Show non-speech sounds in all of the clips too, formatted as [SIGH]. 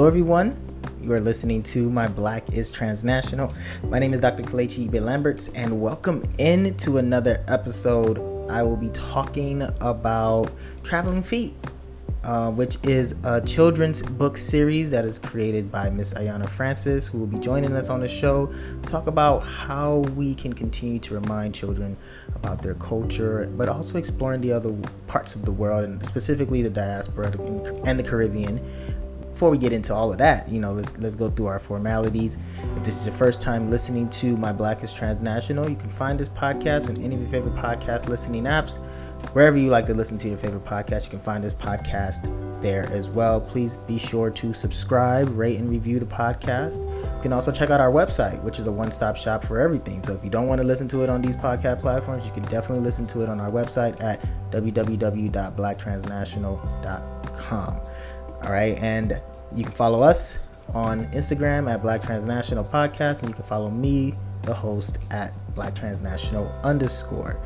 Hello, everyone. You are listening to My Black is Transnational. My name is Dr. Kelechi Ibe Lamberts, and welcome in to another episode. I will be talking about Traveling Feet, uh, which is a children's book series that is created by Miss Ayana Francis, who will be joining us on the show to talk about how we can continue to remind children about their culture, but also exploring the other parts of the world, and specifically the diaspora and the Caribbean. Before we get into all of that, you know, let's let's go through our formalities. If this is your first time listening to My Black is Transnational, you can find this podcast on any of your favorite podcast listening apps wherever you like to listen to your favorite podcast, you can find this podcast there as well. Please be sure to subscribe, rate, and review the podcast. You can also check out our website, which is a one stop shop for everything. So if you don't want to listen to it on these podcast platforms, you can definitely listen to it on our website at www.blacktransnational.com. All right. And you can follow us on Instagram at Black Transnational Podcast, and you can follow me, the host, at Black Transnational underscore.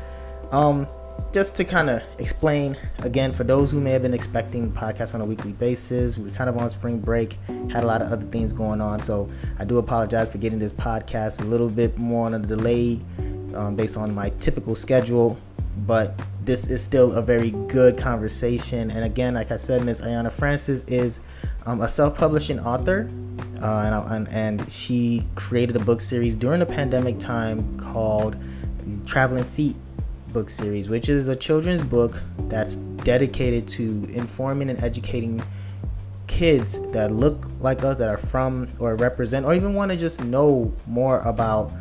Um, just to kind of explain again for those who may have been expecting podcasts on a weekly basis we kind of on spring break had a lot of other things going on so i do apologize for getting this podcast a little bit more on a delay um, based on my typical schedule but this is still a very good conversation. And again like i said miss ayana francis is um, a self-publishing author uh, and, and she created a book series during the pandemic time called traveling feet book series, which is a children's book that's dedicated to informing and educating kids that look like us, that are from or represent, or even want to just know more about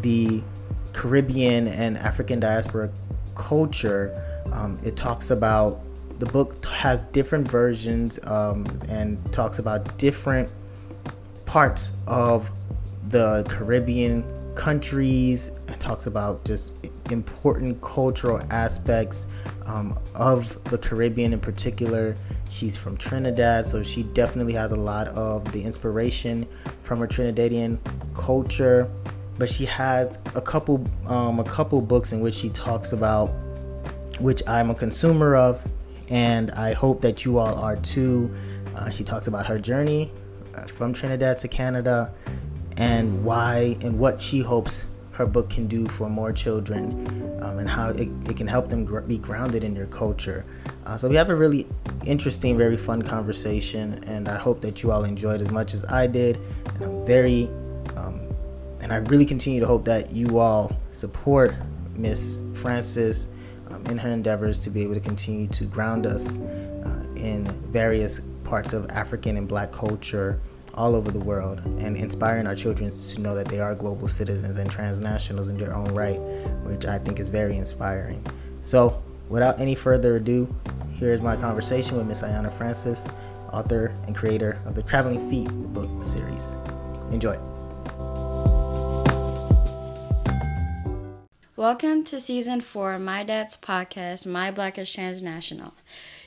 the Caribbean and African diaspora culture. Um, it talks about the book has different versions um, and talks about different parts of the Caribbean countries and talks about just important cultural aspects um, of the Caribbean in particular. She's from Trinidad, so she definitely has a lot of the inspiration from her Trinidadian culture. But she has a couple um, a couple books in which she talks about, which I'm a consumer of, and I hope that you all are too. Uh, she talks about her journey uh, from Trinidad to Canada and why and what she hopes her book can do for more children um, and how it, it, can help them gr- be grounded in their culture. Uh, so we have a really interesting, very fun conversation, and I hope that you all enjoyed as much as I did. And I'm very, and I really continue to hope that you all support Miss Francis um, in her endeavors to be able to continue to ground us uh, in various parts of African and Black culture all over the world and inspiring our children to know that they are global citizens and transnationals in their own right, which I think is very inspiring. So, without any further ado, here's my conversation with Miss Ayana Francis, author and creator of the Traveling Feet book series. Enjoy. Welcome to season four of My Dad's podcast, My Black is Transnational.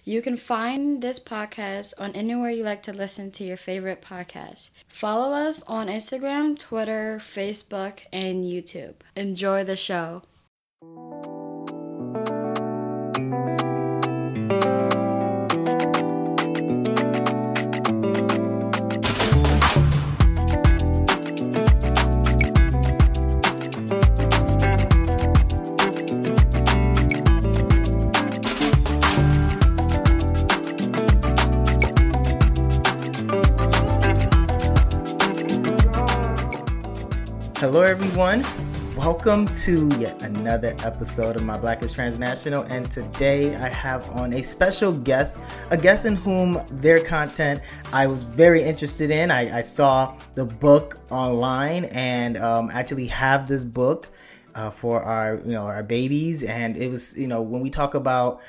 You can find this podcast on anywhere you like to listen to your favorite podcast. Follow us on Instagram, Twitter, Facebook, and YouTube. Enjoy the show. Everyone. Welcome to yet another episode of My Black is Transnational. And today I have on a special guest, a guest in whom their content I was very interested in. I, I saw the book online and um, actually have this book uh, for our, you know, our babies. And it was, you know, when we talk about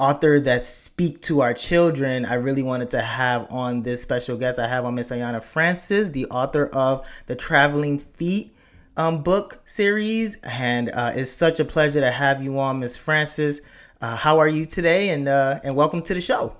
authors that speak to our children, I really wanted to have on this special guest. I have on Miss Ayana Francis, the author of the Traveling Feet um, book series, and uh, it's such a pleasure to have you on, Miss Francis. Uh, how are you today? And uh, and welcome to the show.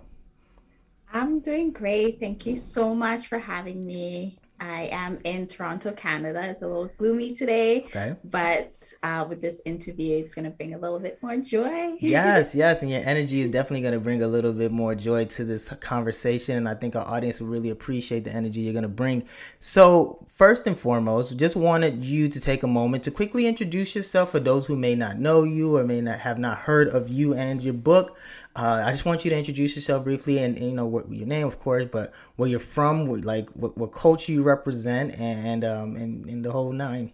I'm doing great. Thank you so much for having me. I am in Toronto, Canada. It's a little gloomy today, Okay. but uh, with this interview, it's going to bring a little bit more joy. yes, [LAUGHS] yes, and your energy is definitely going to bring a little bit more joy to this conversation, and I think our audience will really appreciate the energy you're going to bring. So, first and foremost, just wanted you to take a moment to quickly introduce yourself for those who may not know you or may not have not heard of you and your book. Uh, I just want you to introduce yourself briefly, and, and you know what your name, of course, but where you're from, what, like what, what culture you represent, and um and, and the whole nine.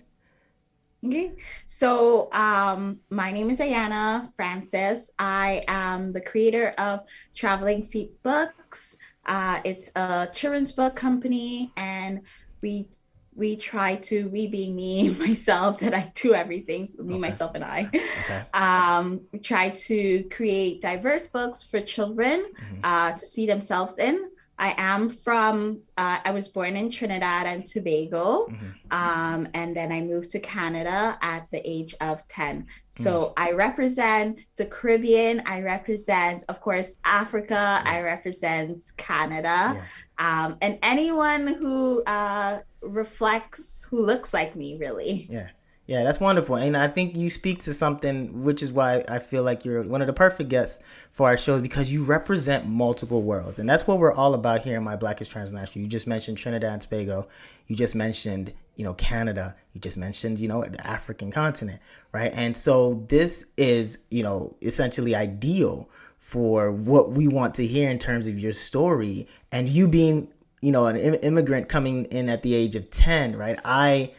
Okay, so um, my name is Ayana Francis. I am the creator of Traveling Feet Books. Uh, it's a children's book company, and we we try to we being me [LAUGHS] myself that I do everything. So me Okay. myself and I. Okay. Um, we try to create diverse books for children Mhm. uh, to see themselves in. I am from, uh, I was born in Trinidad and Tobago. Mhm. Um, and then I moved to Canada at the age of 10. So I represent the Caribbean. I represent, of course, Africa. I represent Canada. Yeah. Um, and anyone who uh, reflects, who looks like me, really. Yeah. Yeah, that's wonderful. And I think you speak to something which is why I feel like you're one of the perfect guests for our shows because you represent multiple worlds. And that's what we're all about here in My Black is Transnational. You just mentioned Trinidad and Tobago. You just mentioned, you know, Canada. You just mentioned, you know, the African continent, right? And so this is, you know, essentially ideal for what we want to hear in terms of your story and you being you know an im- immigrant coming in at the age of 10 right i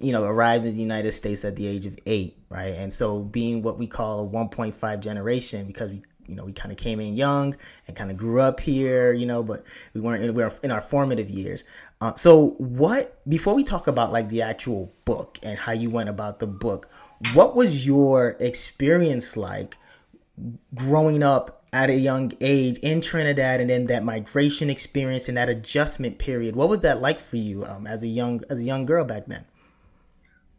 you know arrived in the united states at the age of 8 right and so being what we call a 1.5 generation because we you know we kind of came in young and kind of grew up here you know but we weren't in, we were in our formative years uh, so what before we talk about like the actual book and how you went about the book what was your experience like growing up at a young age in Trinidad and then that migration experience and that adjustment period. What was that like for you um, as a young as a young girl back then?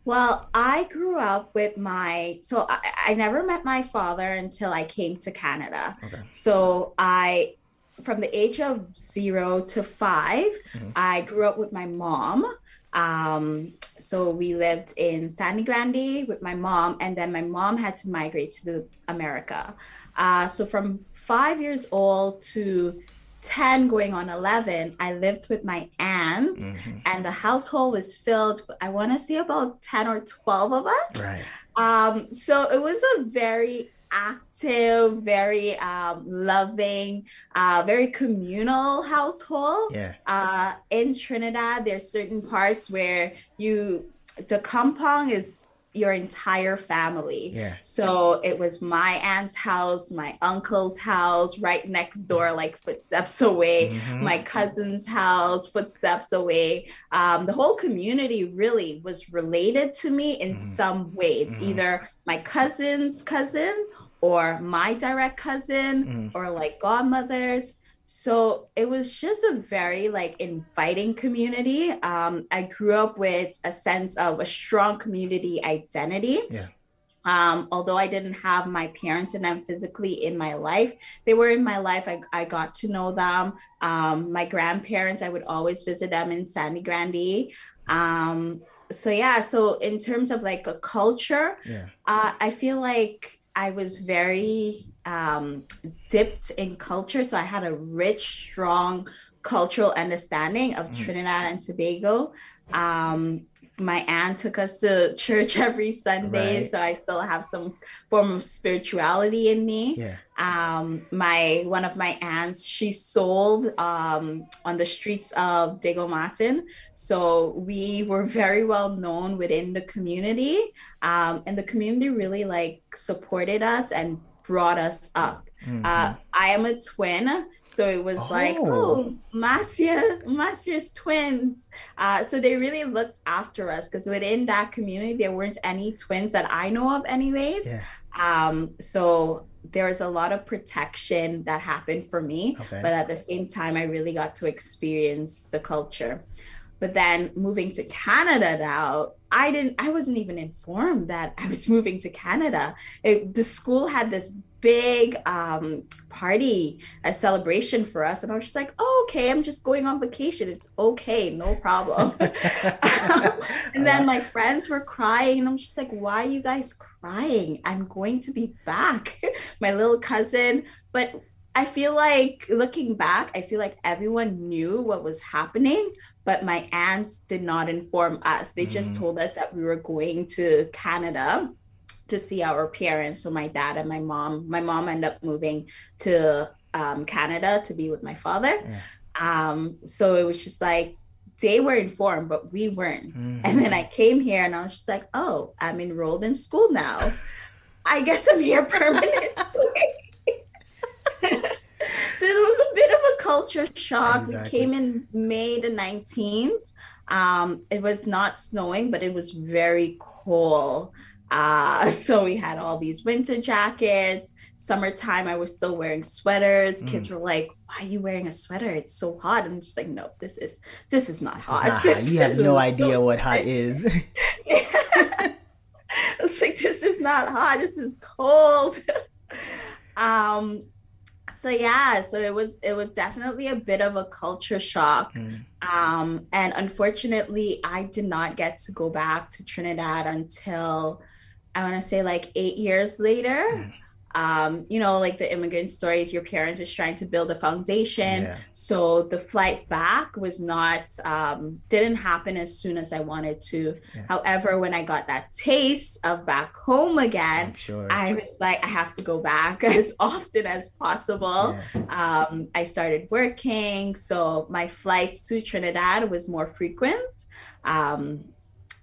Well, I grew up with my, so I, I never met my father until I came to Canada. Okay. So I, from the age of zero to 5 Mhm. I grew up with my mom. Um, so we lived in Sangre Grande with my mom, and then my mom had to migrate to America. Uh, so from five years old to 10 going on 11 i lived with my aunt Mhm. and the household was filled i want to see about 10 or 12 of us Right. um, so it was a very active, very um, loving, uh, very communal household. Yeah. Uh, in Trinidad, there's certain parts where you the compound is your entire family. Yeah. So it was my aunt's house, my uncle's house, right next door, like footsteps [LAUGHS] away Mhm. my cousin's house, footsteps away. Um, the whole community really was related to me in Mhm. some way. It's Mhm. either my cousin's cousin or my direct cousin Mhm. or like godmothers. So it was just a very like inviting community. Um, I grew up with a sense of a strong community identity. Yeah. Um, although I didn't have my parents and them physically in my life, they were in my life. I, I got to know them. Um, my grandparents, I would always visit them in Sangre Grande. Um, so yeah, so in terms of like a culture, Yeah. uh, I feel like I was very um, dipped in culture. So I had a rich, strong cultural understanding of Mhm. Trinidad and Tobago. Um, my aunt took us to church [LAUGHS] every Sunday, Right. so I still have some form of spirituality in me Yeah. um my one of my aunts she sold um on the streets of Diego Martin so we were very well known within the community um and the community really like supported us and brought us up Mhm. uh I am a twin so it was like Oh. oh Marcia Marcia's twins uh so they really looked after us because within that community there weren't any twins that I know of anyways yeah. um, so there was a lot of protection that happened for me, Okay. but at the same time, I really got to experience the culture. But then moving to Canada now, I didn't, I wasn't even informed that I was moving to Canada. It, the school had this big um, party, a celebration for us. And I was just like, oh, okay, I'm just going on vacation. It's okay, no problem. [LAUGHS] [LAUGHS] and then my friends were crying, and I'm just like, why are you guys crying? I'm going to be back. [LAUGHS] my little cousin, but I feel like looking back, I feel like everyone knew what was happening, but my aunts did not inform us. They just mm. told us that we were going to Canada to see our parents. So my dad and my mom, my mom ended up moving to um, Canada to be with my father. Yeah. Um, so it was just like they were informed, but we weren't. Mm-hmm. And then I came here and I was just like, oh, I'm enrolled in school now. [LAUGHS] I guess I'm here permanently. So it was a bit of a culture shock. Exactly. We came in May the 19th. Um, it was not snowing, but it was very cold. Uh, [LAUGHS] so we had all these winter jackets. Summertime, I was still wearing sweaters. Mm. Kids were like, "Why are you wearing a sweater? It's so hot." I'm just like, "No, this is this is not this hot. Is not [LAUGHS] hot. You have no idea what hot is." [LAUGHS] I was like, "This is not hot. This is cold." um, so yeah so it was it was definitely a bit of a culture shock mm. um and unfortunately i did not get to go back to trinidad until I want to say like eight years later. Mm. Um, you know, like the immigrant stories, your parents is trying to build a foundation. Yeah. So the flight back was not, um, didn't happen as soon as I wanted to. Yeah. However, when I got that taste of back home again, sure. I was like, I have to go back [LAUGHS] as often as possible. Yeah. Um, I started working. So my flights to Trinidad was more frequent. Um,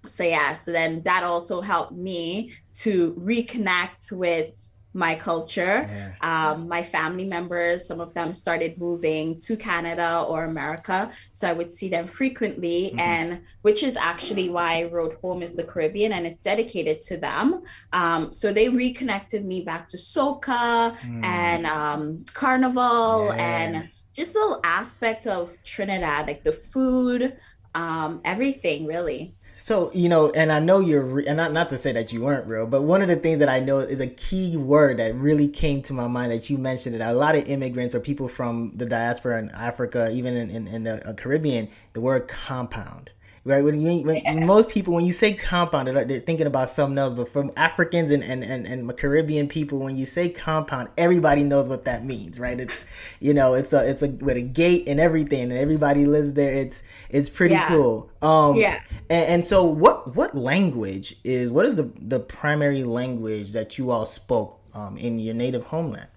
so yeah so then that also helped me to reconnect with my culture yeah. um, my family members some of them started moving to canada or america so i would see them frequently mm-hmm. and which is actually why i wrote home is the caribbean and it's dedicated to them um, so they reconnected me back to soca mm. and um, carnival yeah. and just little aspect of trinidad like the food um, everything really so you know, and I know you're, re- and not not to say that you weren't real, but one of the things that I know is a key word that really came to my mind that you mentioned that a lot of immigrants or people from the diaspora in Africa, even in, in, in the uh, Caribbean, the word compound right? When, you, when yeah. most people, when you say compound, they're, they're, thinking about something else. But from Africans and, and, and, and Caribbean people, when you say compound, everybody knows what that means, right? It's you know, it's a it's a with a gate and everything, and everybody lives there. It's it's pretty yeah. cool. Um, yeah. And, and so, what what language is what is the the primary language that you all spoke um, in your native homeland?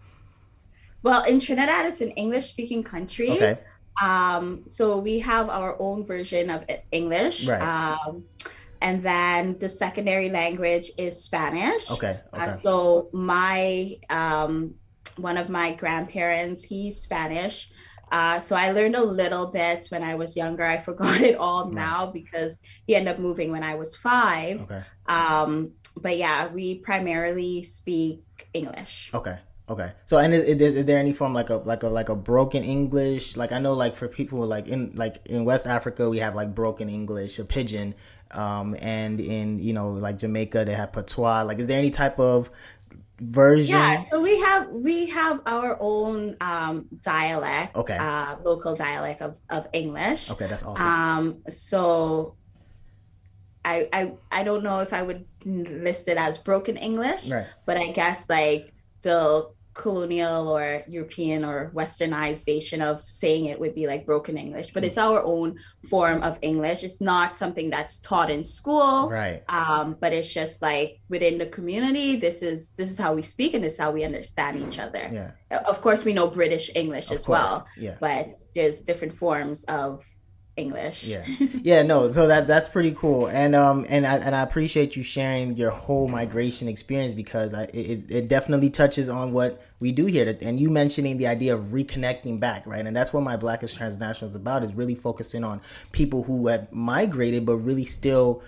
Well, in Trinidad, it's an English speaking country. Okay. Um, so we have our own version of English. Right. Um, and then the secondary language is Spanish. Okay. okay. Uh, so my um, one of my grandparents, he's Spanish. Uh, so I learned a little bit when I was younger. I [LAUGHS] forgot it all right. now because he ended up moving when I was five. Okay. Um, but yeah, we primarily speak English. Okay. Okay. So, and is, is, is, there any form like a like a like a broken English? Like I know, like for people like in like in West Africa, we have like broken English, a pidgin, um, and in you know like Jamaica, they have patois. Like, is there any type of version? Yeah. So we have we have our own um, dialect. Okay. Uh, local dialect of of English. Okay, that's awesome. Um. So. I, I I don't know if I would list it as broken English, right. but I guess like the colonial or European or westernization of saying it would be like broken English, but it's our own form of English. It's not something that's taught in school. Right. Um, but it's just like within the community, this is this is how we speak and this is how we understand each other. Yeah. Of course we know British English of as course. well. Yeah. But there's different forms of English. Yeah, [LAUGHS] yeah, no. So that that's pretty cool, and um, and I and I appreciate you sharing your whole migration experience because I it, it definitely touches on what we do here. And you mentioning the idea of reconnecting back, right? And that's what my Black is Transnational is about: is really focusing on people who have migrated but really still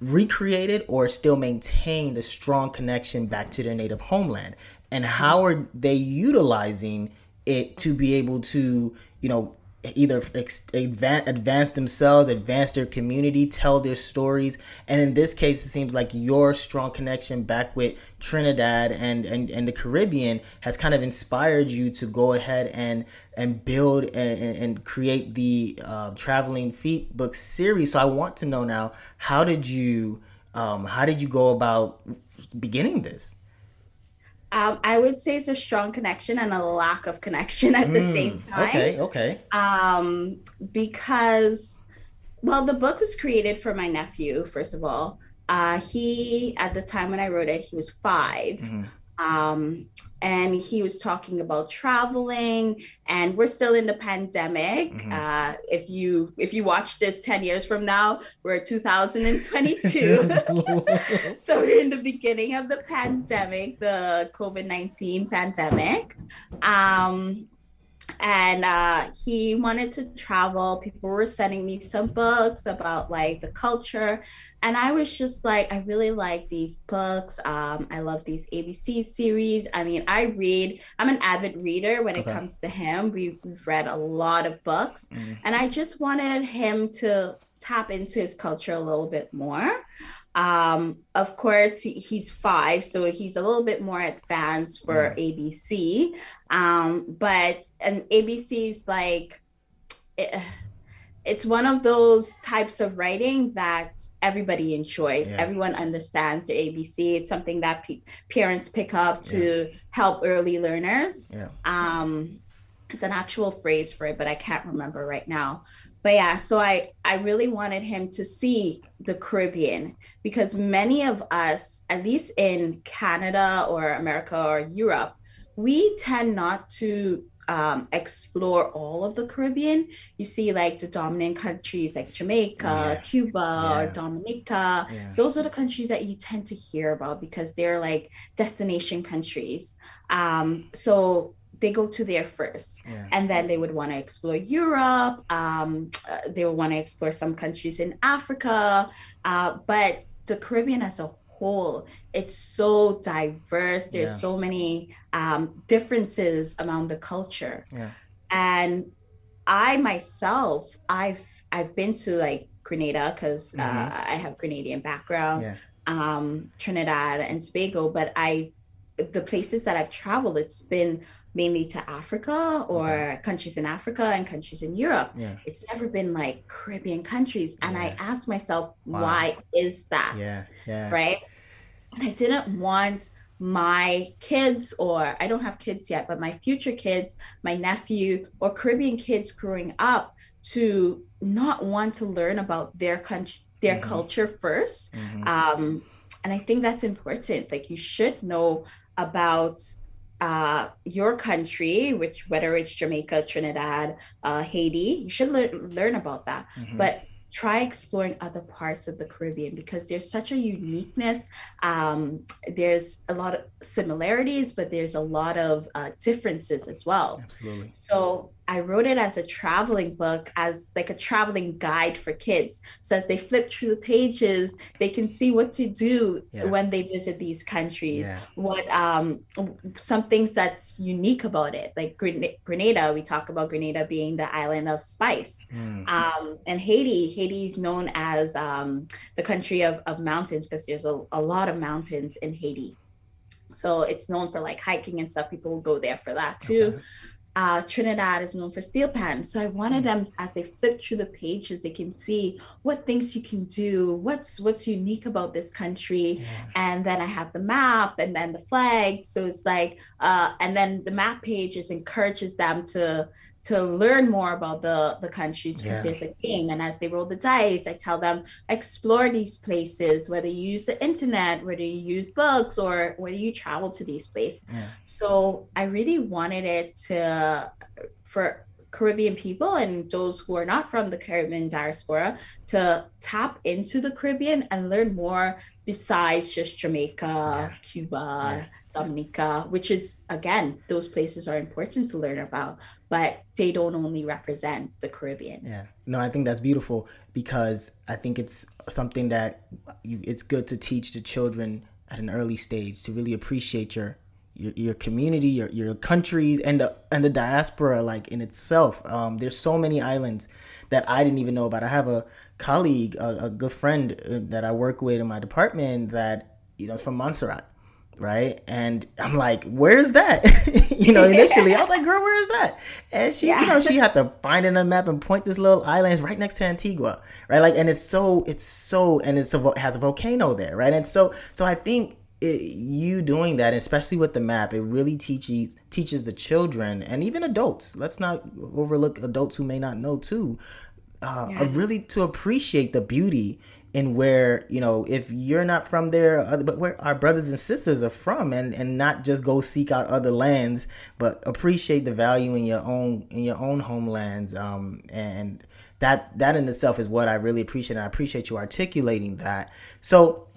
recreated or still maintained a strong connection back to their native homeland, and how are they utilizing it to be able to, you know either ex- advance, themselves, advance their community, tell their stories. And in this case, it seems like your strong connection back with Trinidad and, and, and the Caribbean has kind of inspired you to go ahead and and build and, and create the uh, traveling feet book series. So I want to know now, how did you um, how did you go about beginning this? Um, I would say it's a strong connection and a lack of connection at the mm, same time. Okay, okay. Um, because, well, the book was created for my nephew, first of all. Uh, he, at the time when I wrote it, he was 5 mm-hmm. Um, and he was talking about traveling and we're still in the pandemic. Mm-hmm. uh, if you if you watch this 10 years from now we're 2022 [LAUGHS] so we're in the beginning of the pandemic the covid-19 pandemic. Um, and uh, he wanted to travel. People were sending me some books about like the culture and I was just like, I really like these books. Um, I love these ABC series. I mean, I read, I'm an avid reader when okay. it comes to him. We've, we've, read a lot of books, mm. and I just wanted him to tap into his culture a little bit more. Um, of course, he, he's five, so he's a little bit more advanced for yeah. ABC. Um, but and ABC's like, it, it's one of those types of writing that everybody enjoys. Yeah. Everyone understands the ABC. It's something that pe- parents pick up to yeah. help early learners. Yeah. Um, it's an actual phrase for it, but I can't remember right now. But yeah, so I I really wanted him to see the Caribbean because many of us, at least in Canada or America or Europe, we tend not to um, explore all of the Caribbean, you see like the dominant countries like Jamaica, yeah. Cuba, yeah. Dominica. Yeah. Those are the countries that you tend to hear about because they're like destination countries. Um, so they go to there first yeah. and then they would want to explore europe um, uh, they would want to explore some countries in africa uh, but the caribbean as a whole it's so diverse there's yeah. so many um, differences among the culture yeah. and i myself i've i've been to like grenada because uh, mm-hmm. uh, i have grenadian background yeah. um, trinidad and tobago but i the places that i've traveled it's been mainly to Africa or okay. countries in Africa and countries in Europe. Yeah. It's never been like Caribbean countries. And yeah. I ask myself, wow. why is that? Yeah. Yeah. Right. And I didn't want my kids, or I don't have kids yet, but my future kids, my nephew, or Caribbean kids growing up to not want to learn about their country, their mm-hmm. culture 1st mm-hmm. um, and I think that's important. Like you should know about uh, your country, which whether it's Jamaica, Trinidad, uh, Haiti, you should le- learn about that. Mm-hmm. But try exploring other parts of the Caribbean because there's such a uniqueness. Um, there's a lot of similarities, but there's a lot of uh, differences as well. Absolutely. So I wrote it as a traveling book, as like a traveling guide for kids. So as they flip through the pages, they can see what to do yeah. when they visit these countries. Yeah. What um some things that's unique about it, like Grenada. We talk about Grenada being the island of spice, mm. um, and Haiti. Haiti is known as um, the country of, of mountains because there's a, a lot of mountains in Haiti. So it's known for like hiking and stuff. People will go there for that too. Okay uh, Trinidad is known for steel pans. So I wanted hmm. them as they flip through the pages, they can see what things you can do, what's what's unique about this country. Yeah. And then I have the map and then the flag. So it's like, uh, and then the map pages encourages them to to learn more about the the countries because yeah. there's a game and as they roll the dice i tell them explore these places whether you use the internet whether you use books or whether you travel to these places yeah. so i really wanted it to for Caribbean people and those who are not from the Caribbean diaspora to tap into the Caribbean and learn more besides just Jamaica, yeah. Cuba, Dominica, which is again, those places are important to learn about, but they don't only represent the Caribbean. Yeah. No, I think that's beautiful because I think it's something that you, it's good to teach the children at an early stage to really appreciate your your, your community, your, your countries, and the and the diaspora like in itself. Um, there's so many islands that I didn't even know about. I have a colleague, a, a good friend uh, that I work with in my department that you know is from Montserrat, right? And I'm like, where's that? [LAUGHS] you know, initially I was like, girl, where is that? And she, yeah. you know, she had to find it on a map and point this little island right next to Antigua, right? Like, and it's so, it's so, and it's a, it has a volcano there, right? And so, so I think it, you doing that, especially with the map, it really teaches teaches the children and even adults. Let's not overlook adults who may not know too. Uh, yeah. Really to appreciate the beauty in where you know if you're not from there, but where our brothers and sisters are from, and and not just go seek out other lands, but appreciate the value in your own in your own homelands. Um, and that that in itself is what I really appreciate. And I appreciate you articulating that. So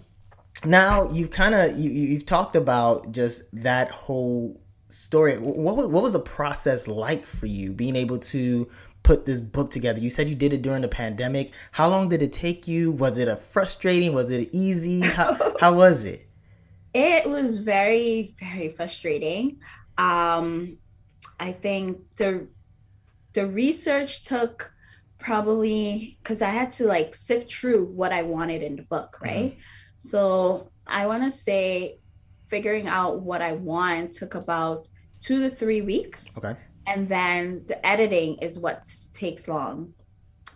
now you've kind of you, you've talked about just that whole story what was, what was the process like for you being able to put this book together. You said you did it during the pandemic. How long did it take you? Was it a frustrating? Was it easy? How, [LAUGHS] how was it? It was very very frustrating. Um i think the the research took probably because i had to like sift through what i wanted in the book right? Mm-hmm so I want to say figuring out what I want took about two to three weeks. Okay. And then the editing is what takes long.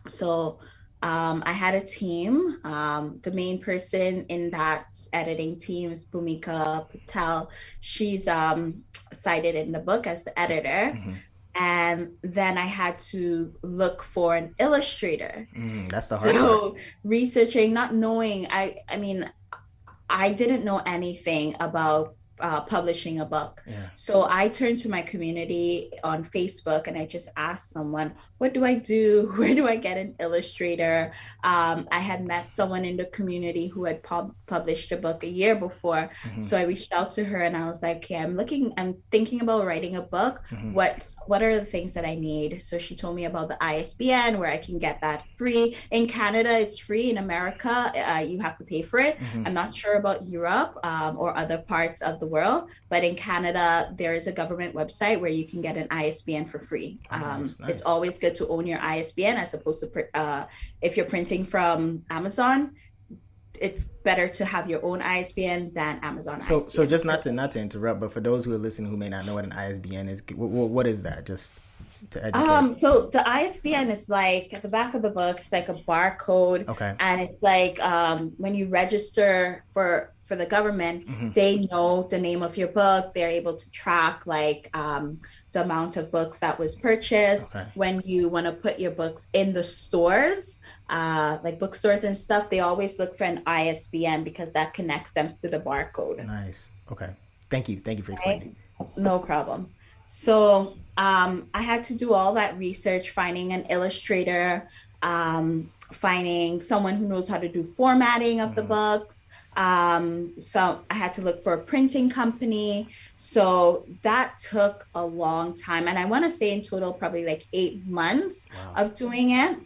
So um, I had a team. Um, the main person in that editing team is Bhumika Patel. She's um, cited in the book as the editor. Mm-hmm and then I had to look for an illustrator. Mm, that's the hard so part. researching, not knowing, I I mean, I didn't know anything about uh, publishing a book. Yeah. So I turned to my community on Facebook and I just asked someone, what do I do? [LAUGHS] Where do I get an illustrator? Um, I had met someone in the community who had pub- published a book a year before. Mm-hmm. So I reached out to her and I was like, okay, I'm looking, I'm thinking about writing a book. Mm-hmm. What what are the things that I need? So she told me about the ISBN where I can get that free. In Canada, it's free. In America, uh, you have to pay for it. Mm-hmm. I'm not sure about Europe um, or other parts of the world, but in Canada, there is a government website where you can get an ISBN for free. Oh, um, nice, nice. It's always good to own your ISBN as opposed to uh, if you're printing from Amazon. It's better to have your own ISBN than Amazon. So, ISBN. so just not to not to interrupt, but for those who are listening who may not know what an ISBN is, what, what is that? Just to educate. Um, so the ISBN is like at the back of the book. It's like a barcode. Okay. And it's like um, when you register for for the government, mm-hmm. they know the name of your book. They're able to track like um, the amount of books that was purchased. Okay. When you want to put your books in the stores, uh, like bookstores and stuff, they always look for an ISBN because that connects them to the barcode. Nice. Okay. Thank you. Thank you for explaining. Right? No problem. So um, I had to do all that research, finding an illustrator, um, finding someone who knows how to do formatting of mm-hmm. the books. Um, so I had to look for a printing company. So that took a long time. And I want to say in total, probably like eight months wow. of doing it.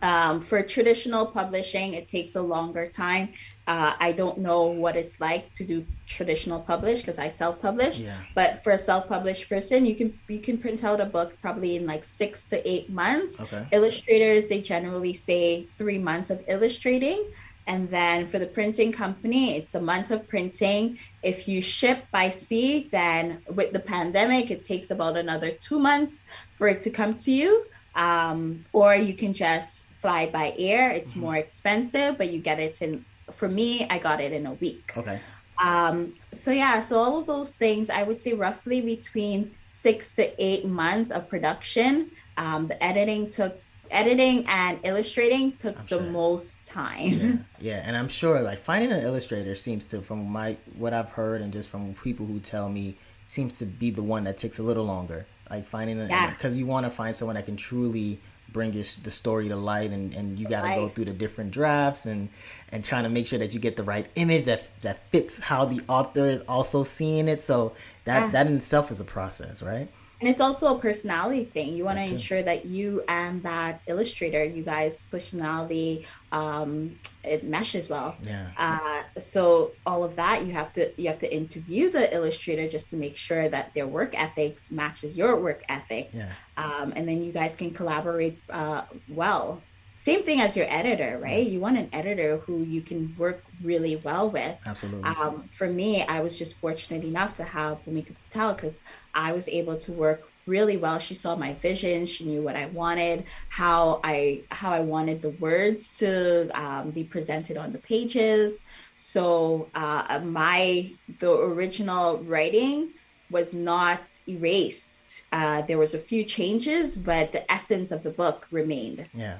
Um, for traditional publishing, it takes a longer time. Uh, I don't know what it's like to do traditional publish because I self-publish. Yeah. But for a self-published person, you can you can print out a book probably in like six to eight months. Okay. Illustrators they generally say three months of illustrating. And then for the printing company, it's a month of printing. If you ship by sea, then with the pandemic, it takes about another two months for it to come to you. Um, or you can just fly by air. It's mm-hmm. more expensive, but you get it in, for me, I got it in a week. Okay. Um, so yeah, so all of those things, I would say roughly between six to eight months of production. Um, the editing took editing and illustrating took the most time. Yeah. [LAUGHS] yeah, and I'm sure like finding an illustrator seems to, from my what I've heard and just from people who tell me, seems to be the one that takes a little longer. Like finding an because yeah. you want to find someone that can truly bring your the story to light, and and you got to go through the different drafts and and trying to make sure that you get the right image that that fits how the author is also seeing it. So that yeah. that in itself is a process, right? And it's also a personality thing. You want to ensure that you and that illustrator, you guys' personality, um, it meshes well. Yeah. Uh, so all of that you have to you have to interview the illustrator just to make sure that their work ethics matches your work ethics. Yeah. Um, and then you guys can collaborate uh, well same thing as your editor, right? You want an editor who you can work really well with. Absolutely. Um, for me, I was just fortunate enough to have Bhumika Patel because I was able to work really well. She saw my vision. She knew what I wanted, how I how I wanted the words to um, be presented on the pages. So uh, my the original writing was not erased. Uh, there was a few changes, but the essence of the book remained. Yeah.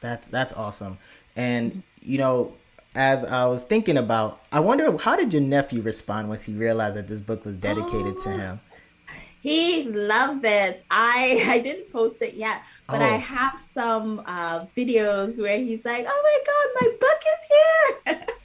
That's that's awesome. And you know, as I was thinking about, I wonder how did your nephew respond once he realized that this book was dedicated oh, to him? He loved it. I I didn't post it yet, but oh. I have some uh, videos where he's like, "Oh my god, my book is here!" [LAUGHS]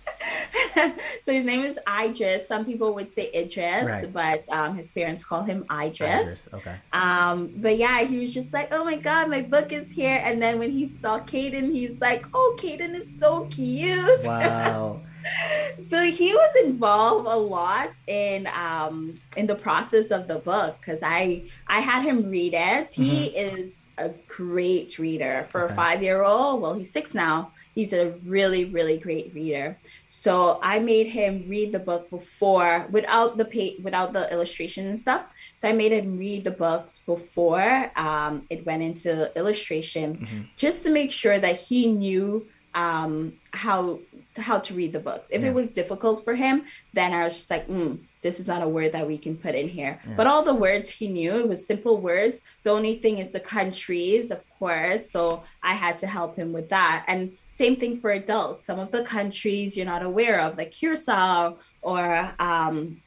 [LAUGHS] so his name is Idris. Some people would say Idris, right. but um, his parents call him Idris. Idris. Okay. Um, but yeah, he was just like, "Oh my god, my book is here!" And then when he saw Caden, he's like, "Oh, Caden is so cute." Wow. [LAUGHS] so he was involved a lot in um, in the process of the book because I I had him read it. Mm-hmm. He is a great reader for okay. a five year old. Well, he's six now. He's a really really great reader. So I made him read the book before, without the without the illustration and stuff. So I made him read the books before um, it went into illustration, mm-hmm. just to make sure that he knew um, how how to read the books. If yeah. it was difficult for him, then I was just like, mm, this is not a word that we can put in here. Yeah. But all the words he knew, it was simple words. The only thing is the countries, of course. So I had to help him with that. And same thing for adults. Some of the countries you're not aware of, like Curacao, or um,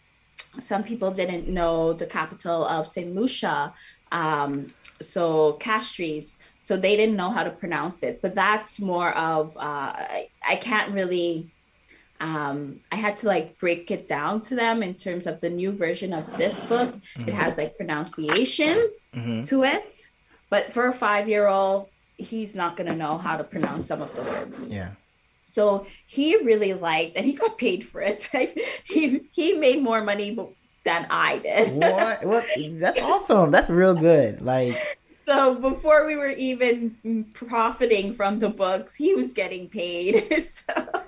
some people didn't know the capital of St. Lucia. Um, so Castries. So they didn't know how to pronounce it. But that's more of, uh, I, I can't really um, I had to like break it down to them in terms of the new version of this book. Mm-hmm. It has like pronunciation mm-hmm. to it. But for a five year old, he's not going to know how to pronounce some of the words. Yeah. So he really liked, and he got paid for it. [LAUGHS] he he made more money than I did. [LAUGHS] what? Well, that's awesome. That's real good. Like. So before we were even profiting from the books, he was getting paid. [LAUGHS] so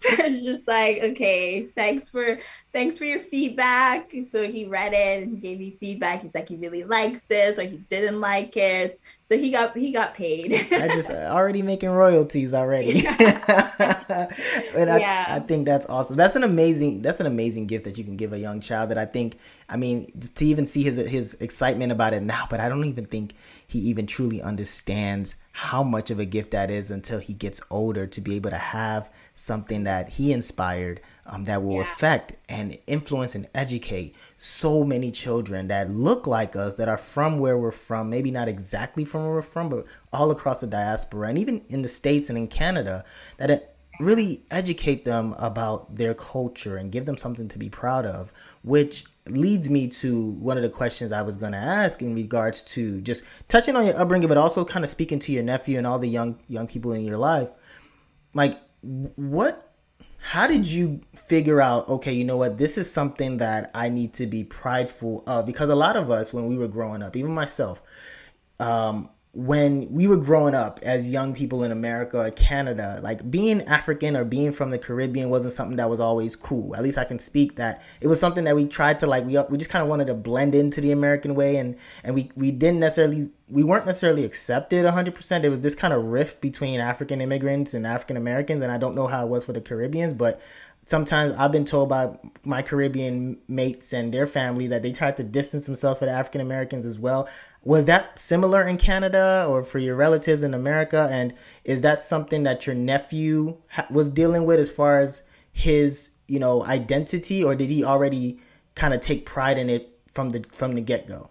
[LAUGHS] so it's just like, okay, thanks for thanks for your feedback. So he read it and gave me feedback. He's like, he really likes this or he didn't like it. So he got he got paid. [LAUGHS] I just [LAUGHS] already making royalties already. Yeah. and I, yeah. I think that's awesome. That's an amazing that's an amazing gift that you can give a young child that I think I mean to even see his his excitement about it now, but I don't even think he even truly understands how much of a gift that is until he gets older to be able to have something that he inspired um, that will yeah. affect and influence and educate so many children that look like us that are from where we're from maybe not exactly from where we're from but all across the diaspora and even in the states and in canada that really educate them about their culture and give them something to be proud of which leads me to one of the questions I was going to ask in regards to just touching on your upbringing, but also kind of speaking to your nephew and all the young young people in your life. Like, what how did you figure out okay you know what this is something that i need to be prideful of? Because a lot of us when we were growing up even myself um, when we were growing up as young people in America or Canada, like being African or being from the Caribbean wasn't something that was always cool. At least I can speak that it was something that we tried to like we we just kind of wanted to blend into the American way and and we we didn't necessarily we weren't necessarily accepted 100%. There was this kind of rift between African immigrants and African Americans and I don't know how it was for the Caribbeans, but sometimes I've been told by my Caribbean mates and their family that they tried to distance themselves from African Americans as well. Was that similar in Canada or for your relatives in America? And is that something that your nephew ha- was dealing with as far as his, you know, identity, or did he already kind of take pride in it from the from the get go?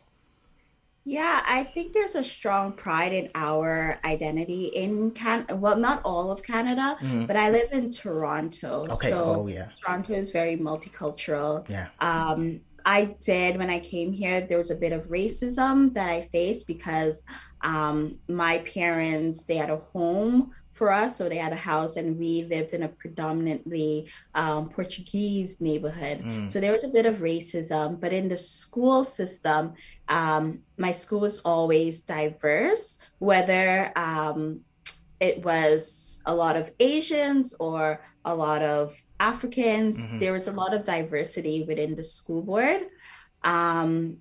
Yeah, I think there's a strong pride in our identity in Can. Well, not all of Canada, mm-hmm. but I live in Toronto. Okay. So oh, yeah. Toronto is very multicultural. Yeah. Um, I did when I came here. There was a bit of racism that I faced because um, my parents they had a home for us, so they had a house, and we lived in a predominantly um, Portuguese neighborhood. Mm. So there was a bit of racism, but in the school system, um, my school was always diverse, whether um, it was a lot of Asians or a lot of Africans. Mm-hmm. There was a lot of diversity within the school board. Um,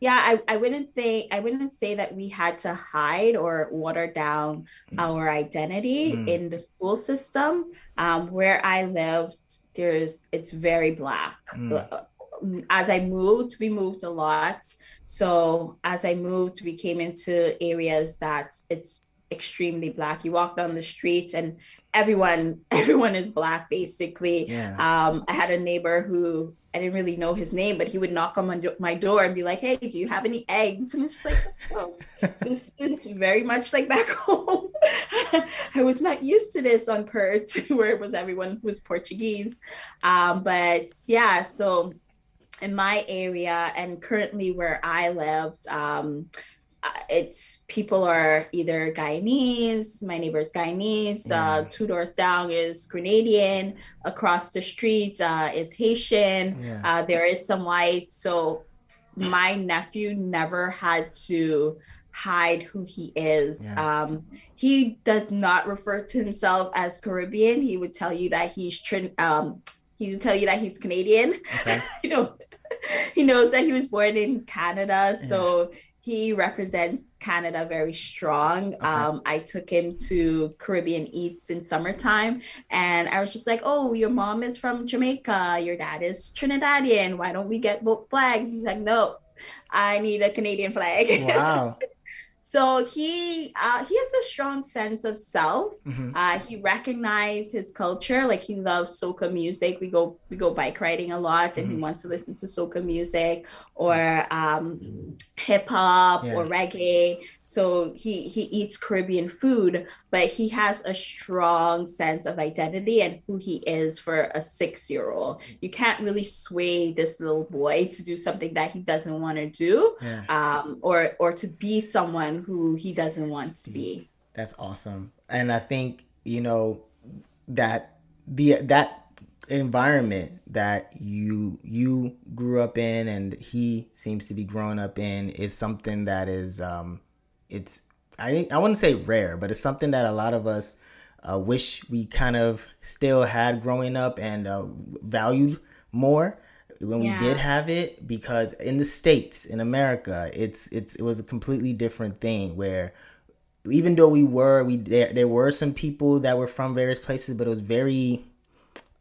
yeah, I, I wouldn't think I wouldn't say that we had to hide or water down mm. our identity mm. in the school system. Um, where I lived, there's it's very black. Mm. As I moved, we moved a lot. So as I moved, we came into areas that it's extremely black. You walk down the street and everyone [LAUGHS] everyone is black basically. Yeah. Um, I had a neighbor who I didn't really know his name, but he would knock on my, door and be like, "Hey, do you have any eggs?" And I'm just like, [LAUGHS] "Oh, [LAUGHS] this is very much like back home." I was not used to this on Perth, where it was everyone who was Portuguese. Um, but yeah, so in my area and currently where I lived, um, it's people are either Guyanese, my neighbor's Guyanese, yeah. uh, two doors down is Grenadian, across the street uh, is Haitian, yeah. uh, there is some white. So my nephew never had to hide who he is. Yeah. Um, he does not refer to himself as Caribbean. He would tell you that he's trin- um, he would tell you that he's Canadian. Okay. [LAUGHS] you know, [LAUGHS] he knows that he was born in Canada, so he represents Canada very strong. Okay. Um, I took him to Caribbean Eats in summertime, and I was just like, "Oh, your mom is from Jamaica, your dad is Trinidadian. Why don't we get both flags?" He's like, "No, I need a Canadian flag." [LAUGHS] Wow. So he uh, he has a strong sense of self. Mm-hmm. Uh, he recognizes his culture. Like he loves soca music. We go we go bike riding a lot, and mm-hmm. he wants to listen to soca music or um, hip hop yeah. or reggae. So he he eats Caribbean food, but he has a strong sense of identity and who he is for a six year old. You can't really sway this little boy to do something that he doesn't want to do, yeah. um, or or to be someone who he doesn't want to be. That's awesome, and I think you know that the that environment that you you grew up in and he seems to be growing up in is something that is um it's I I wouldn't say rare, but it's something that a lot of us uh, wish we kind of still had growing up and uh, valued more when yeah. we did have it because in the states in America it's it's it was a completely different thing where even though we were we there, there were some people that were from various places but it was very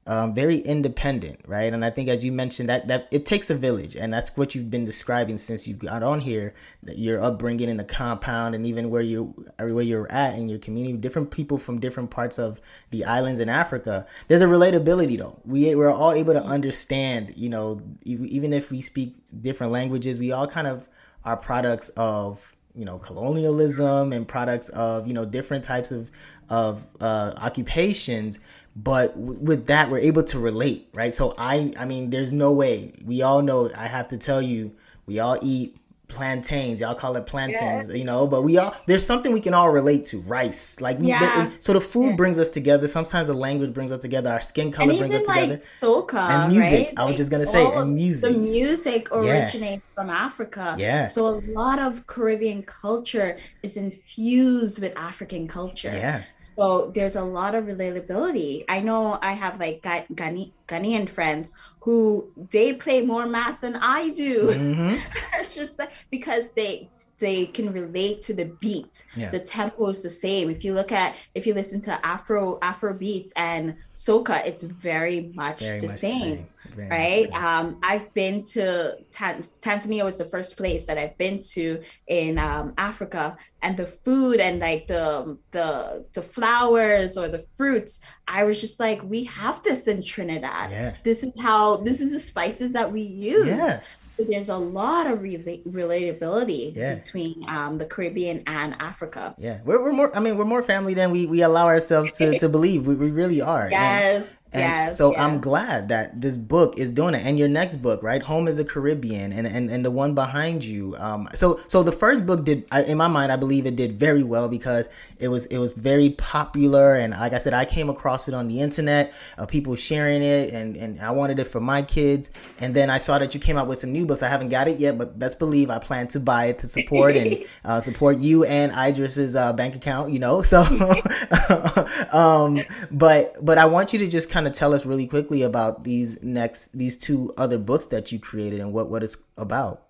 um, very independent, right? And I think, as you mentioned, that that it takes a village, and that's what you've been describing since you got on here. That your upbringing in the compound, and even where you where you're at in your community, different people from different parts of the islands in Africa. There's a relatability, though. We we're all able to understand. You know, even if we speak different languages, we all kind of are products of you know colonialism and products of you know different types of of uh, occupations but with that we're able to relate right? So i i mean there's no way. We all know i have to tell you we all eat plantains. Y'all call it plantains yeah. you know but we all there's something we can all relate to rice. Like we yeah. so the food yeah. brings us together. Sometimes the language brings us together. Our skin color brings us together. like soca and music. right? i was just gonna say and music the music. originates from africa. Yeah. So a lot of caribbean culture is infused with african culture. Yeah. So there's a lot of relatability. I know i have like Ghanaian Ghanaian friends who they play more mass than I do. Mm-hmm. [LAUGHS] it's just because they they can relate to the beat. Yeah. The tempo is the same. If you look at if you listen to Afro Afro beats and soca, it's very much, very the, much same, the same. Right? Um, I've been to Tan- Tanzania was the first place that I've been to in um, Africa, and the food and like the the the flowers or the fruits, I was just like, we have this in Trinidad. Yeah. This is how this is the spices that we use. Yeah there's a lot of rela- relatability yeah. between um, the Caribbean and Africa. Yeah, we're, we're more. I mean, we're more family than we, we allow ourselves to, to believe. We, we really are. Yes. And yes. so yes. I'm glad that this book is doing it. And your next book, right? Home is the Caribbean and, and, and the one behind you. Um, so so the first book did I, in my mind, I believe it did very well because it was it was very popular and like I said, I came across it on the internet, uh, people sharing it and, and I wanted it for my kids. And then I saw that you came out with some new books. I haven't got it yet, but best believe I plan to buy it to support and [LAUGHS] uh, support you and Idris's uh, bank account, you know. So [LAUGHS] um but but I want you to just kind of tell us really quickly about these next these two other books that you created and what what it's about.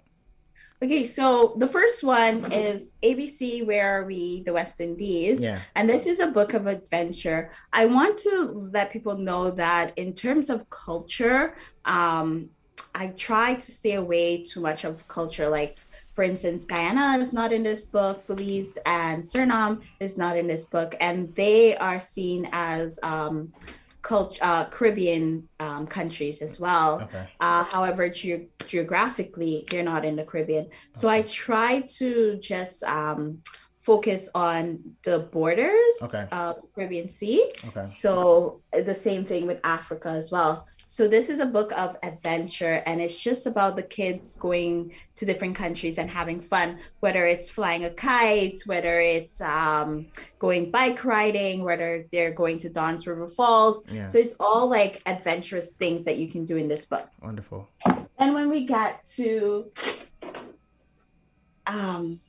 Okay, so the first one is ABC Where Are We? The West Indies. Yeah. And this is a book of adventure. I want to let people know that in terms of culture, um, I try to stay away too much of culture. Like, for instance, Guyana is not in this book, Belize and Suriname is not in this book, and they are seen as um, cult- uh, Caribbean um, countries as well. Okay. Uh, however, ge- geographically, they're not in the Caribbean. So I try to just um, focus on the borders Okay. of Caribbean Sea. Okay. So uh, the same thing with Africa as well. So this is a book of adventure, and it's just about the kids going to different countries and having fun. Whether it's flying a kite, whether it's um, going bike riding, whether they're going to Dunn's River Falls. Yeah. So it's all like adventurous things that you can do in this book. Wonderful. And when we get to um,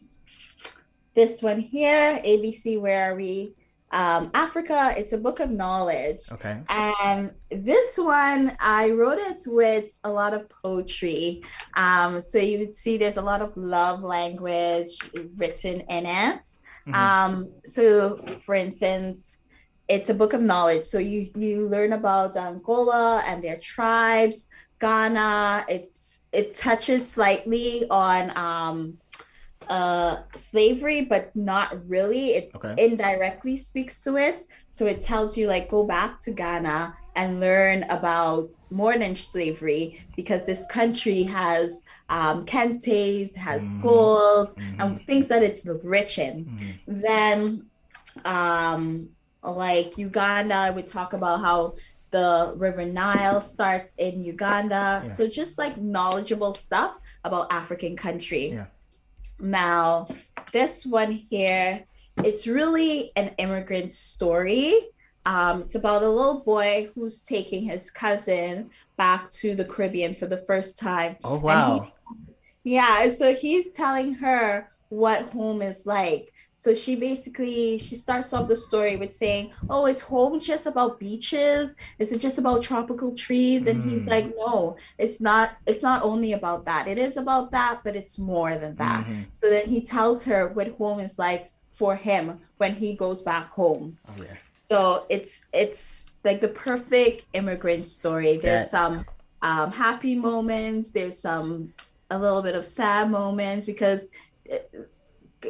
this one here, ABC, where are we? Um, Africa, it's a book of knowledge. Okay. And this one, I wrote it with a lot of poetry. Um, so you would see there's a lot of love language written in it. Mhm. Um, so, for instance, it's a book of knowledge. So you you learn about Angola and their tribes, Ghana. It's it touches slightly on um, uh, slavery, but not really. It Okay. indirectly speaks to it. So it tells you like go back to Ghana and learn about more than slavery because this country has um, kentes, has goals, Mhm. and things that it's rich in. Mhm. Then, um, like Uganda, we talk about how the River Nile starts in Uganda. Yeah. So just like knowledgeable stuff about African country. Yeah. Now, this one here, it's really an immigrant story. Um, it's about a little boy who's taking his cousin back to the Caribbean for the first time. Oh And he wow. yeah, so he's telling her what home is like. So she basically she starts off the story with saying, "Oh, is home just about beaches? Is it just about tropical trees?" And he's Mm. like, "No, it's not. It's not only about that. It is about that, but it's more than that." Mhm. So then he tells her what home is like for him when he goes back home. Oh yeah. So it's it's like the perfect immigrant story. There's That- some um, happy moments. There's some a little bit of sad moments because it,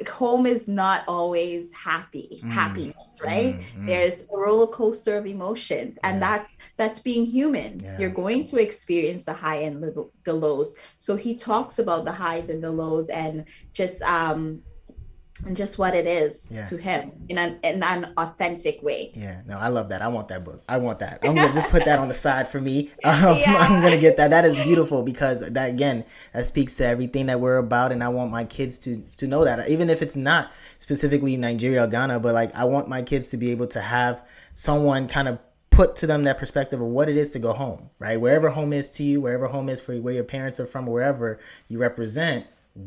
home is not always happy Mm. happiness, right? Mm, mm. There's a roller coaster of emotions, and Yeah. that's that's being human. Yeah. You're going to experience the high and the, the lows. So he talks about the highs and the lows, and just um and just what it is Yeah. to him in an in an authentic way. Yeah, no, I love that. I want that book. I want that. I'm gonna just put that on the side for me. [LAUGHS] Um, Yeah. I'm gonna get that. That is beautiful because that again, that speaks to everything that we're about, and I want my kids to to know that, even if it's not specifically Nigeria or Ghana, but like I want my kids to be able to have someone kind of put to them that perspective of what it is to go home, right? Wherever home is to you, wherever home is for where your parents are from, wherever you represent.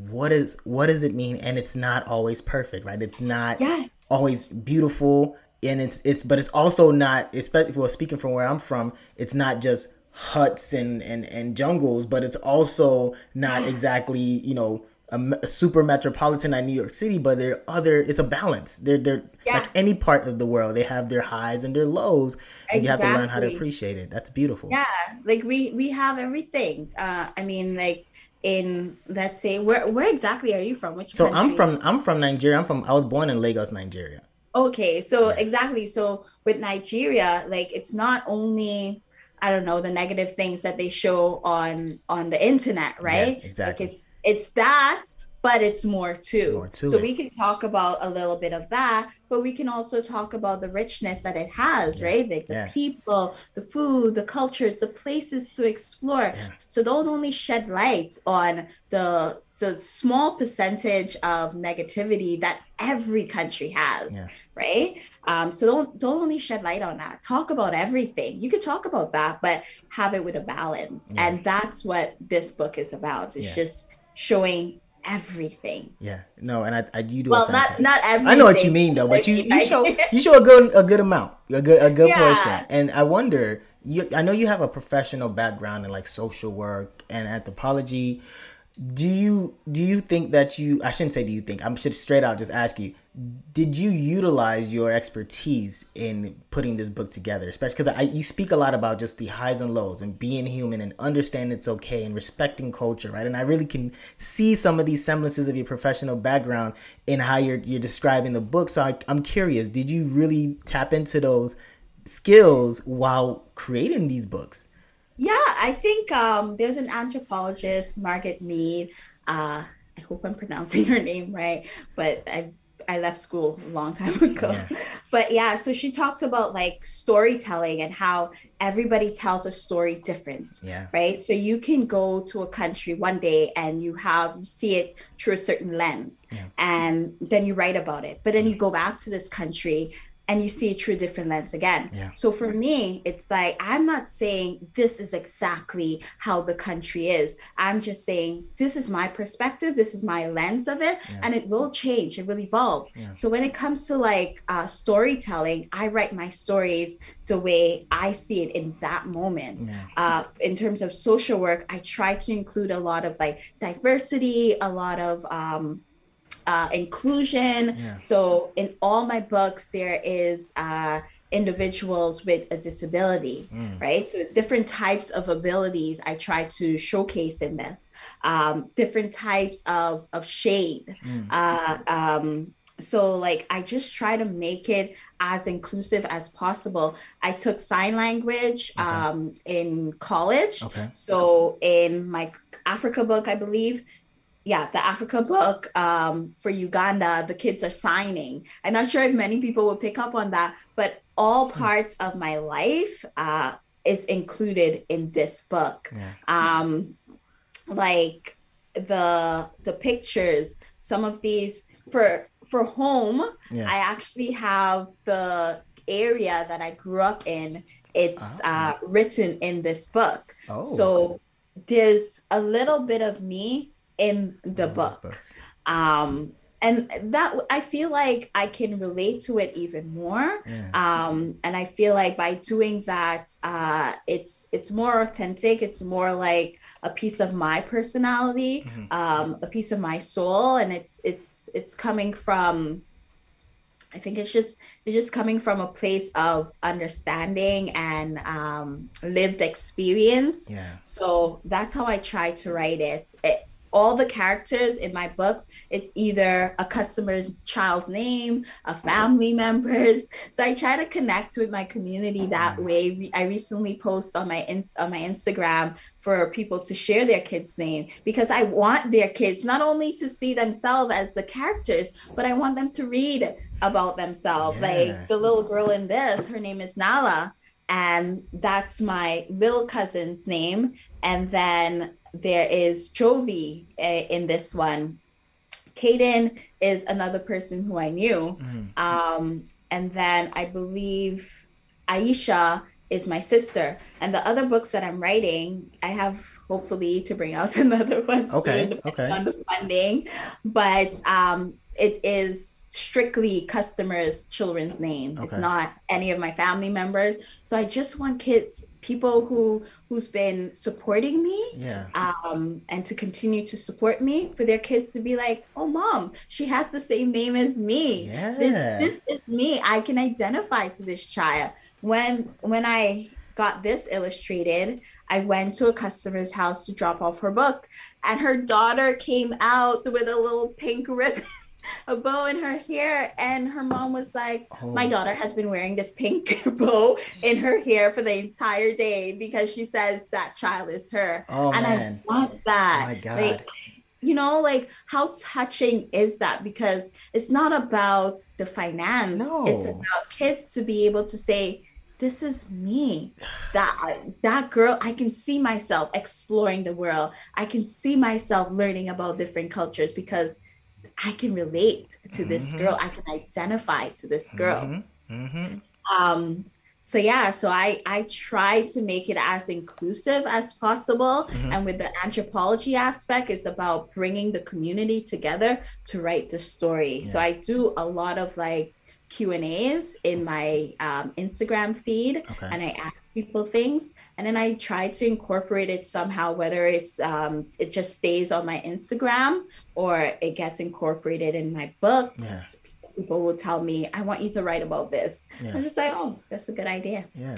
What is what does it mean? And it's not always perfect, right? It's not Yeah. always beautiful and it's it's but it's also not especially well speaking from where i'm from it's not just huts and and, and jungles but it's also not exactly you know a, a super metropolitan like new york city but there are other it's a balance they're they're Yeah. like any part of the world they have their highs and their lows and you have to learn how to appreciate it that's beautiful Yeah, like we we have everything. Uh, I mean, like in let's say where where exactly are you from? Which so i'm from i'm from nigeria i'm from i was born in lagos nigeria Okay, so Yeah. exactly. So with Nigeria, like it's not only I don't know the negative things that they show on on the internet, right? exactly. Like it's it's that, but it's more too. More to so it. we can talk about a little bit of that, but we can also talk about the richness that it has, Yeah. right? Like the Yeah. people, the food, the cultures, the places to explore. Yeah. So don't only shed light on the the small percentage of negativity that every country has, right? Um, so don't don't only shed light on that. Talk about everything. You could talk about that, but have it with a balance. And that's what this book is about. It's just showing everything. Yeah, no, and I, I you do. a Well, not not everything. I know what you mean though, but you you show you show a good a good amount, a good a good Yeah. portion, and I wonder. You, I know you have a professional background in like social work and anthropology. Do you do you think that you? I shouldn't say do you think. I'm should straight out just ask you. Did you utilize your expertise in putting this book together? Especially because I you speak a lot about just the highs and lows and being human and understanding it's okay and respecting culture, right? And I really can see some of these semblances of your professional background in how you're you're describing the book. So I, I'm curious, did you really tap into those skills while creating these books? Yeah, I think um, there's an anthropologist, Margaret Mead. Uh, I hope I'm pronouncing [LAUGHS] her name right, but I I left school a long time [LAUGHS] ago. Yeah. But yeah, so she talks about like storytelling and how everybody tells a story different. Yeah. Right. So you can go to a country one day and you have you see it through a certain lens Yeah. and then you write about it. But then you go back to this country and you see it through a different lens again. Yeah. So for me, it's like I'm not saying this is exactly how the country is. I'm just saying this is my perspective, this is my lens of it, Yeah. and it will change, it will evolve. Yeah. So when it comes to like uh, storytelling, I write my stories the way I see it in that moment. Uh, in terms of social work, I try to include a lot of like diversity, a lot of um, uh, inclusion. Yeah. So in all my books, there is uh, individuals with a disability, Mm. right? So different types of abilities I try to showcase in this. Um, different types of of shade. Mm. Uh, um, so like I just try to make it as inclusive as possible. I took sign language Okay. um, in college. Okay. So in my Africa book, I believe, yeah, the Africa book um, for Uganda, the kids are signing. I'm not sure if many people will pick up on that, but all parts of my life uh, is included in this book. Yeah. Um, like the the pictures, some of these for for home, Yeah. I actually have the area that I grew up in. It's Ah. uh, written in this book. Oh. So there's a little bit of me in the book. Um, and that I feel like I can relate to it even more. Yeah. Um, and I feel like by doing that, uh, it's it's more authentic. It's more like a piece of my personality, Mhm. um, a piece of my soul, and it's it's it's coming from. I think it's just it's just coming from a place of understanding and um, lived experience. Yeah. So that's how I try to write it. it. All the characters in my books, it's either a customer's child's name, a mm-hmm. family member's. So I try to connect with my community that mm-hmm. way. I recently post on my in- on my Instagram for people to share their kids' name because I want their kids not only to see themselves as the characters, but I want them to read about themselves. Yeah. Like the little girl in this, her name is Nala and that's my little cousin's name. And then there is Jovi uh, in this one. Kaden is another person who I knew. Mhm. Um, and then I believe Aisha is my sister. And the other books that I'm writing, I have hopefully to bring out [LAUGHS] another one Okay, soon, okay. on the funding. But um, it is strictly customers' children's name. It's not any of my family members. So I just want kids, people who who's been supporting me Yeah. um, and to continue to support me for their kids to be like, oh, mom, she has the same name as me. Yeah. This, this is me. I can identify to this child. When when I got this illustrated, I went to a customer's house to drop off her book, and her daughter came out with a little pink ribbon. [LAUGHS] [LAUGHS] A bow in her hair, and her mom was like, My Oh. daughter has been wearing this pink [LAUGHS] bow in her [LAUGHS] hair for the entire day because she says that child is her Oh and man. I want that. Oh, my God. Like, you know, like how touching is that? Because it's not about the finance. No. It's about kids to be able to say, this is me [SIGHS] that that girl i can see myself exploring the world i can see myself learning about different cultures because i can relate to this Mhm. girl i can identify to this girl Mhm, mhm. um so yeah so i i try to make it as inclusive as possible Mhm. and with the anthropology aspect it's about bringing the community together to write the story so i do a lot of like q and a's in my um, instagram feed Okay. and I ask people things, and then I try to incorporate it somehow, whether it's um, it just stays on my Instagram or it gets incorporated in my books. Yeah. People will tell me, "I want you to write about this." Yeah. I'm just like, "Oh, that's a good idea. Yeah.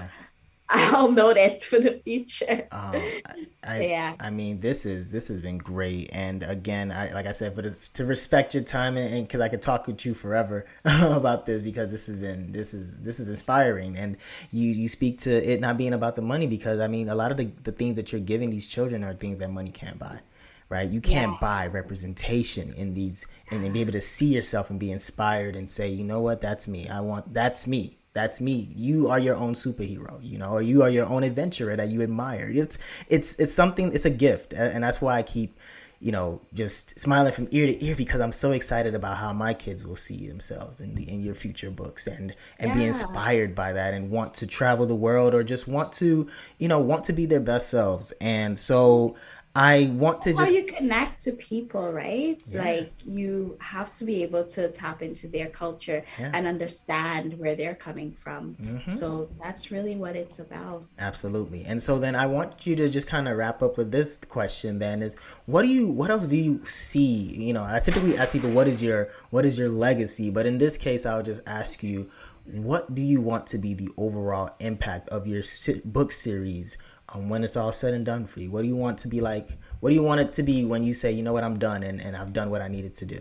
[LAUGHS] I'll know that [LAUGHS] for the future." Um, I, I, yeah, I mean, this is this has been great, and again, I like I said, but it's to respect your time, and because I could talk with you forever [LAUGHS] about this, because this has been this is this is inspiring, and you you speak to it not being about the money, because I mean, a lot of the the things that you're giving these children are things that money can't buy. Right, you can't Yeah. buy representation in these, and then be able to see yourself and be inspired and say, you know what, that's me. I want that's me that's me. You are your own superhero you know or you are your own adventurer that you admire. It's it's it's something it's a gift and that's why i keep you know just smiling from ear to ear because i'm so excited about how my kids will see themselves in the in your future books and and be inspired by that and want to travel the world or just want to you know want to be their best selves. And so i want to just how you connect to people, right? Yeah. Like you have to be able to tap into their culture Yeah. and understand where they're coming from. Mhm. So that's really what it's about. Absolutely. And so then I want you to just kind of wrap up with this question then is what do you what else do you see? You know, I typically ask people what is your what is your legacy, but in this case I'll just ask you what do you want to be the overall impact of your book series um, when it's all said and done for you? What do you want to be like? What do you want it to be when you say, you know what, I'm done and, and I've done what I needed to do?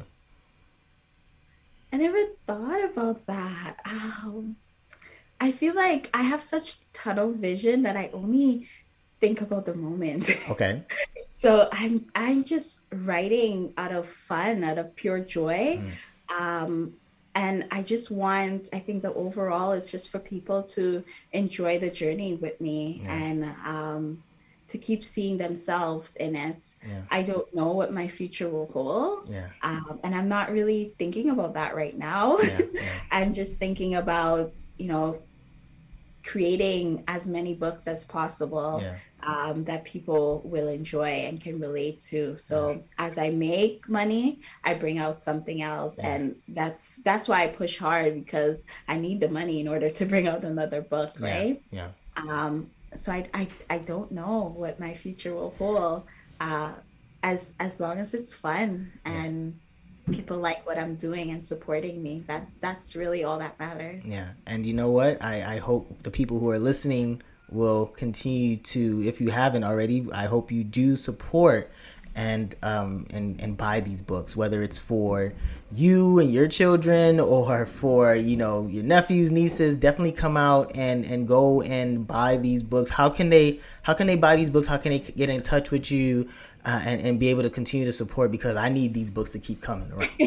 I never thought about that. Um, I feel like I have such tunnel vision that I only think about the moment. [LAUGHS] Okay. so I'm I'm just writing out of fun, out of pure joy. Um, and I just want, I think the overall is just for people to enjoy the journey with me Yeah. and um, to keep seeing themselves in it. Yeah. I don't know what my future will hold. Yeah. Um, and I'm not really thinking about that right now. [LAUGHS] I'm just thinking about, you know, creating as many books as possible Yeah. um, that people will enjoy and can relate to. So as I make money, I bring out something else, Yeah. and that's that's why I push hard because I need the money in order to [LAUGHS] bring out another book, Yeah. right? Yeah. Um, so I, I I don't know what my future will hold. Uh, as as long as it's fun and people like what I'm doing and supporting me, that that's really all that matters. Yeah, and you know what? I I hope the people who are listening will continue to, if you haven't already, I hope you do support and um and and buy these books, whether it's for you and your children or for you know your nephews, nieces. Definitely come out and and go and buy these books. How can they How can they buy these books? How can they get in touch with you? Uh, and, and be able to continue to support because I need these books to keep coming [LAUGHS]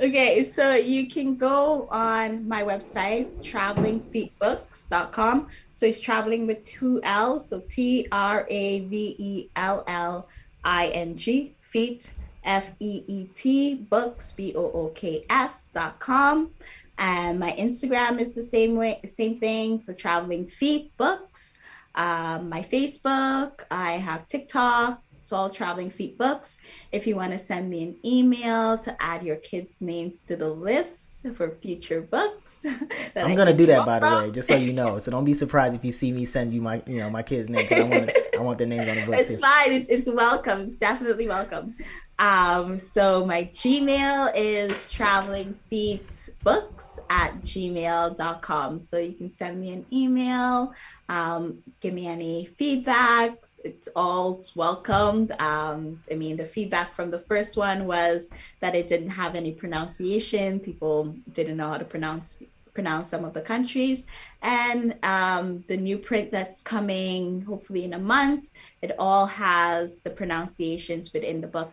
okay, so you can go on my website, travelingfeetbooks.com. So it's traveling with two L's, so T R A V E L L I N G, feet, F E E T, books, B O O K S dot com. And my Instagram is the same way, same thing. So traveling feet books. Um, my Facebook, I have TikTok, it's all traveling feet books. If you want to send me an email to add your kids' names to the list for future books, [LAUGHS] I'm gonna do that by the way, just so you know. So don't be surprised if you see me send you my, you know, my kids' name. I want, I want their names on the book [LAUGHS] It's too. fine. It's it's welcome. It's definitely welcome. Um, so my Gmail is travelingfeetbooks at gmail.com. So you can send me an email, um, give me any feedbacks. It's all welcomed. Um, I mean, the feedback from the first one was that it didn't have any pronunciation. People didn't know how to pronounce pronounce some of the countries. And um, the new print that's coming hopefully in a month, it all has the pronunciations within the book.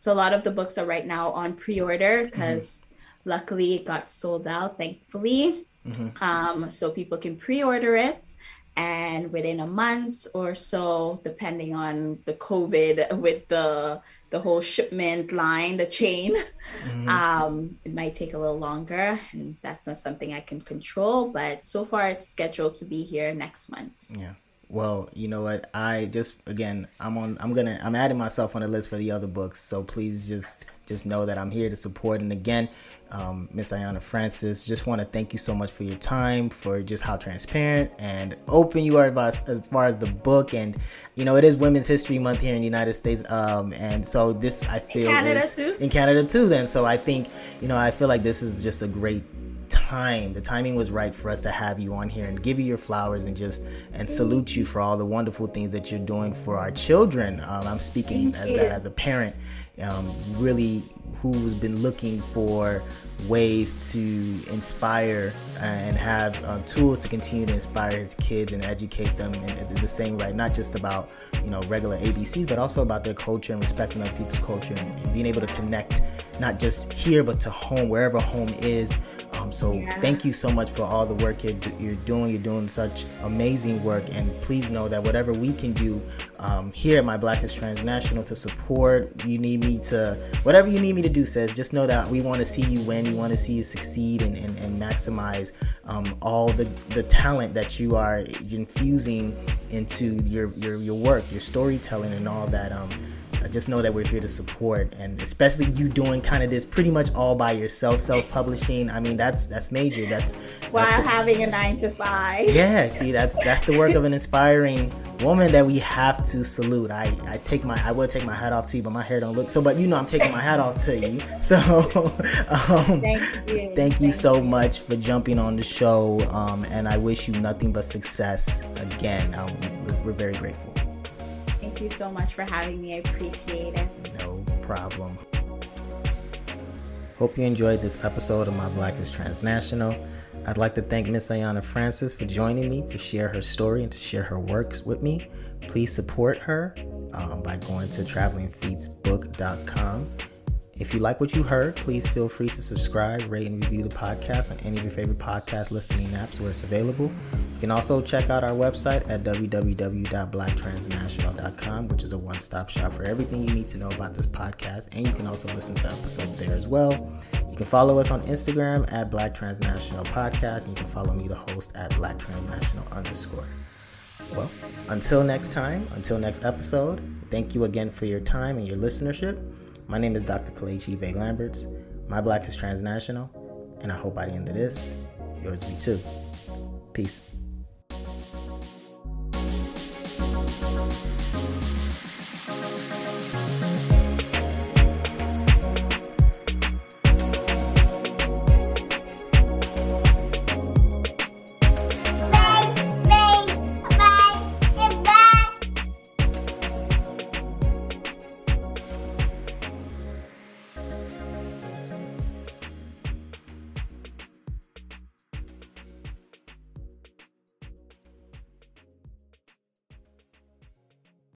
So a lot of the books are right now on pre-order because mm-hmm. luckily it got sold out, thankfully. Mm-hmm. Um, so people can pre-order it and within a month or so depending on the covid [LAUGHS] with the the whole shipment line the chain mm-hmm. [LAUGHS] um it might take a little longer and that's not something i can control but so far it's scheduled to be here next month yeah well you know what i just again i'm on i'm gonna i'm adding myself on the list for the other books so please just just know that i'm here to support and again um, Miss Ayana Francis. Just want to thank you so much for your time, for just how transparent and open you are about as far as the book. And you know, it is Women's History Month here in the United States, um, and so this I feel in Canada is too. in Canada too. Then, so I think you know, I feel like this is just a great time the timing was right for us to have you on here and give you your flowers and just and salute you for all the wonderful things that you're doing for our children. Um, i'm speaking as that as a parent um, really who's been looking for ways to inspire and have uh, tools to continue to inspire his kids and educate them in, in, the same right not just about you know regular abcs but also about their culture and respecting other people's culture and being able to connect not just here but to home wherever home is um, so yeah. thank you so much for all the work you're, you're, doing. You're doing such amazing work, and please know that whatever we can do um, here at My Black is Transnational to support, you need me to whatever you need me to do. Says just know that we want to see you win. We want to see you succeed and, and, and maximize um, all the the talent that you are infusing into your your your work, your storytelling, and all that. Um, just know that we're here to support and especially you doing kind of this pretty much all by yourself self-publishing. I mean that's that's major. That's while that's having a nine to five. Yeah see that's that's the work of an inspiring woman that we have to salute. I i take my i will take my hat off to you but my hair don't look so but you know i'm taking my hat off to you. [LAUGHS] So [LAUGHS] um, thank you. thank you so much for jumping on the show um, and i wish you nothing but success again. Um, we're, we're very grateful you so much for having me. I appreciate it. No problem. Hope you enjoyed this episode of My Black is Transnational. I'd like to thank Miss Ayana Francis for joining me to share her story and to share her works with me. Please support her um, by going to travelingfeetsbook.com if you like what you heard, please feel free to subscribe, rate, and review the podcast on any of your favorite podcast listening apps where it's available. You can also check out our website at www.blacktransnational.com, which is a one stop shop for everything you need to know about this podcast. And you can also listen to episodes there as well. You can follow us on Instagram at Black Transnational Podcast, and you can follow me, the host, at Black Transnational underscore. Well, until next time, until next episode, thank you again for your time and your listenership. My name is Dr. Kelechi Bay Lamberts. My black is transnational, and I hope by the end of this, yours be too. Peace.